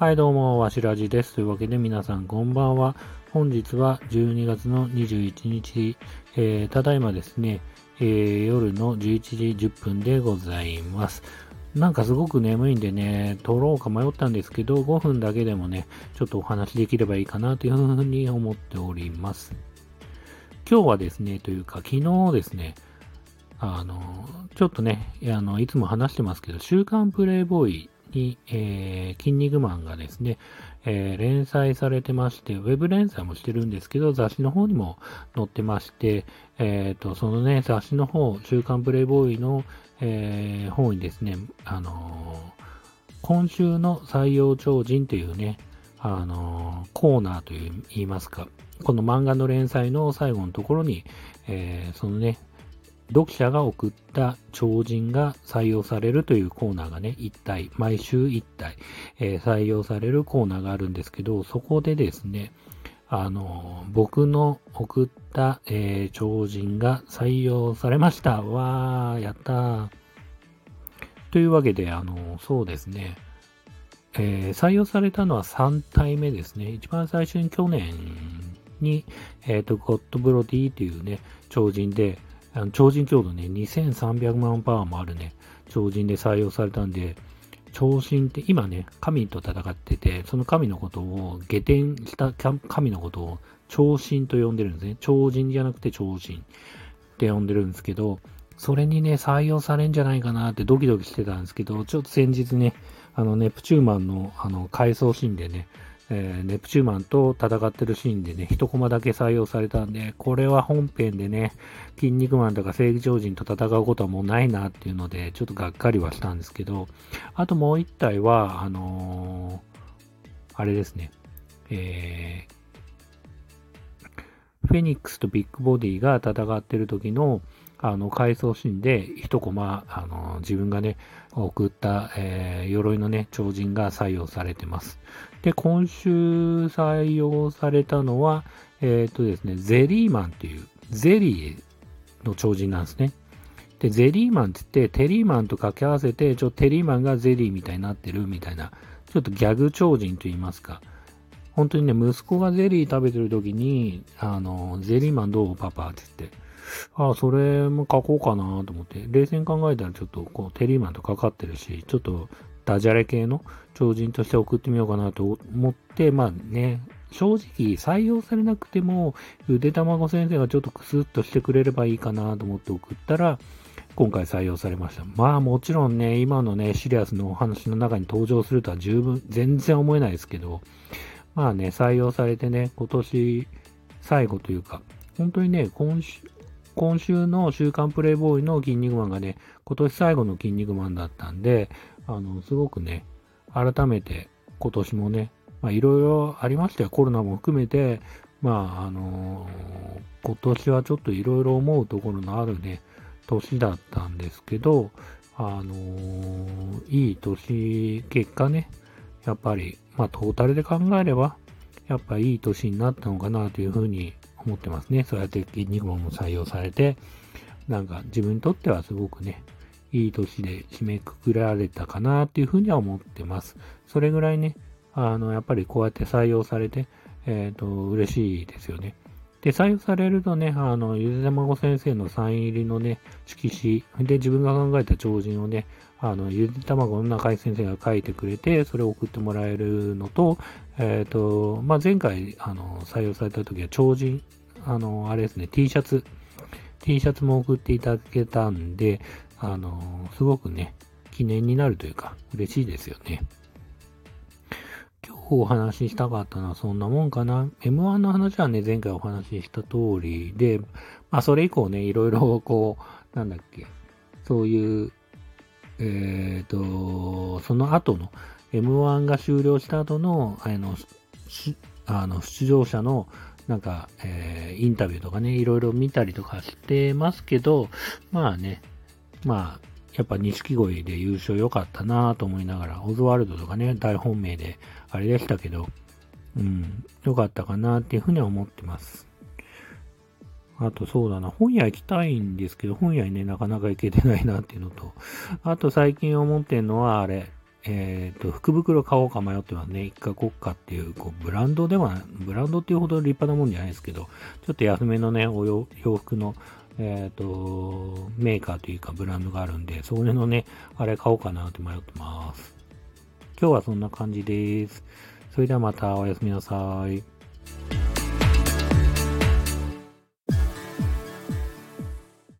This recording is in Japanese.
はい、どうも、わしらじです。というわけで皆さんこんばんは。本日は12月の21日、えー、ただいまですね、えー、夜の11時10分でございます。なんかすごく眠いんでね、撮ろうか迷ったんですけど、5分だけでもね、ちょっとお話できればいいかなというふうに思っております。今日はですね、というか昨日ですね、あの、ちょっとね、あの、いつも話してますけど、週刊プレイボーイに、えー、筋肉マンがですね、えー、連載されてまして、ウェブ連載もしてるんですけど、雑誌の方にも載ってまして、えっ、ー、と、そのね、雑誌の方、週刊プレイボーイの、えー、方にですね、あの今週の採用超人というね、あのコーナーといいますか、この漫画の連載の最後のところに、えそのね、読者が送った超人が採用されるというコーナーがね、1体、毎週1体、えー、採用されるコーナーがあるんですけど、そこでですね、あの、僕の送った、えー、超人が採用されました。わー、やったー。というわけで、あの、そうですね、えー、採用されたのは3体目ですね。一番最初に去年に、えっ、ー、と、ゴッドブロディというね、超人で、あの超人強度ね、2300万パワーもあるね、超人で採用されたんで、超人って今ね、神と戦ってて、その神のことを、下天した神のことを超人と呼んでるんですね。超人じゃなくて超人って呼んでるんですけど、それにね、採用されんじゃないかなってドキドキしてたんですけど、ちょっと先日ね、あの、ネプチューマンの、あの、回想シーンでね、えー、ネプチューマンと戦ってるシーンでね、一コマだけ採用されたんで、これは本編でね、筋肉マンとか正義超人と戦うことはもうないなっていうので、ちょっとがっかりはしたんですけど、あともう一体は、あのー、あれですね、えー、フェニックスとビッグボディが戦ってる時の、あの、回想シーンで、一コマ、あの、自分がね、送った、えー、鎧のね、超人が採用されてます。で、今週採用されたのは、えっ、ー、とですね、ゼリーマンっていう、ゼリーの超人なんですね。で、ゼリーマンって言って、テリーマンと掛け合わせて、ちょテリーマンがゼリーみたいになってるみたいな、ちょっとギャグ超人と言いますか。本当にね、息子がゼリー食べてる時に、あの、ゼリーマンどうパパって言って、ああ、それも書こうかなと思って、冷静に考えたらちょっとこうテリーマンとかかってるし、ちょっとダジャレ系の超人として送ってみようかなと思って、まあね、正直採用されなくても、ゆで卵先生がちょっとクスッとしてくれればいいかなと思って送ったら、今回採用されました。まあもちろんね、今のね、シリアスのお話の中に登場するとは十分、全然思えないですけど、まあね、採用されてね、今年最後というか、本当にね、今週、今週の週刊プレイボーイの筋肉マンがね、今年最後の筋肉マンだったんで、あの、すごくね、改めて今年もね、まあいろいろありましたよ。コロナも含めて、まああのー、今年はちょっといろいろ思うところのあるね、年だったんですけど、あのー、いい年、結果ね、やっぱり、まあトータルで考えれば、やっぱいい年になったのかなというふうに思ってますね。そうやって筋肉も採用されて、なんか自分にとってはすごくね、いい年で締めくくられたかなっていうふうには思ってます。それぐらいね、あの、やっぱりこうやって採用されて、えっ、ー、と、嬉しいですよね。で、採用されるとね、あの、ゆで卵先生のサイン入りのね、色紙、で、自分が考えた超人をね、あの、ゆで卵の中井先生が書いてくれて、それを送ってもらえるのと、えっ、ー、と、まあ、前回、あの、採用された時は超人、あの、あれですね、T シャツ、T シャツも送っていただけたんで、あの、すごくね、記念になるというか、嬉しいですよね。今日お話ししたかったのはそんなもんかな。M1 の話はね、前回お話しした通りで、まあ、それ以降ね、いろいろこう、なんだっけ、そういうえっ、ー、と、その後の M1 が終了した後の、あの、あの出場者のなんか、えー、インタビューとかね、いろいろ見たりとかしてますけど、まあね、まあ、やっぱ錦鯉で優勝良かったなと思いながら、オズワルドとかね、大本命であれでしたけど、うん、良かったかなっていうふうには思ってます。あとそうだな、本屋行きたいんですけど、本屋にね、なかなか行けてないなっていうのと、あと最近思ってんのは、あれ、えっ、ー、と、福袋買おうか迷ってますね。一家国家っていう、こう、ブランドでは、ブランドっていうほど立派なもんじゃないですけど、ちょっと安めのね、お洋服の、えっ、ー、と、メーカーというかブランドがあるんで、それのね、あれ買おうかなって迷ってます。今日はそんな感じです。それではまたおやすみなさい。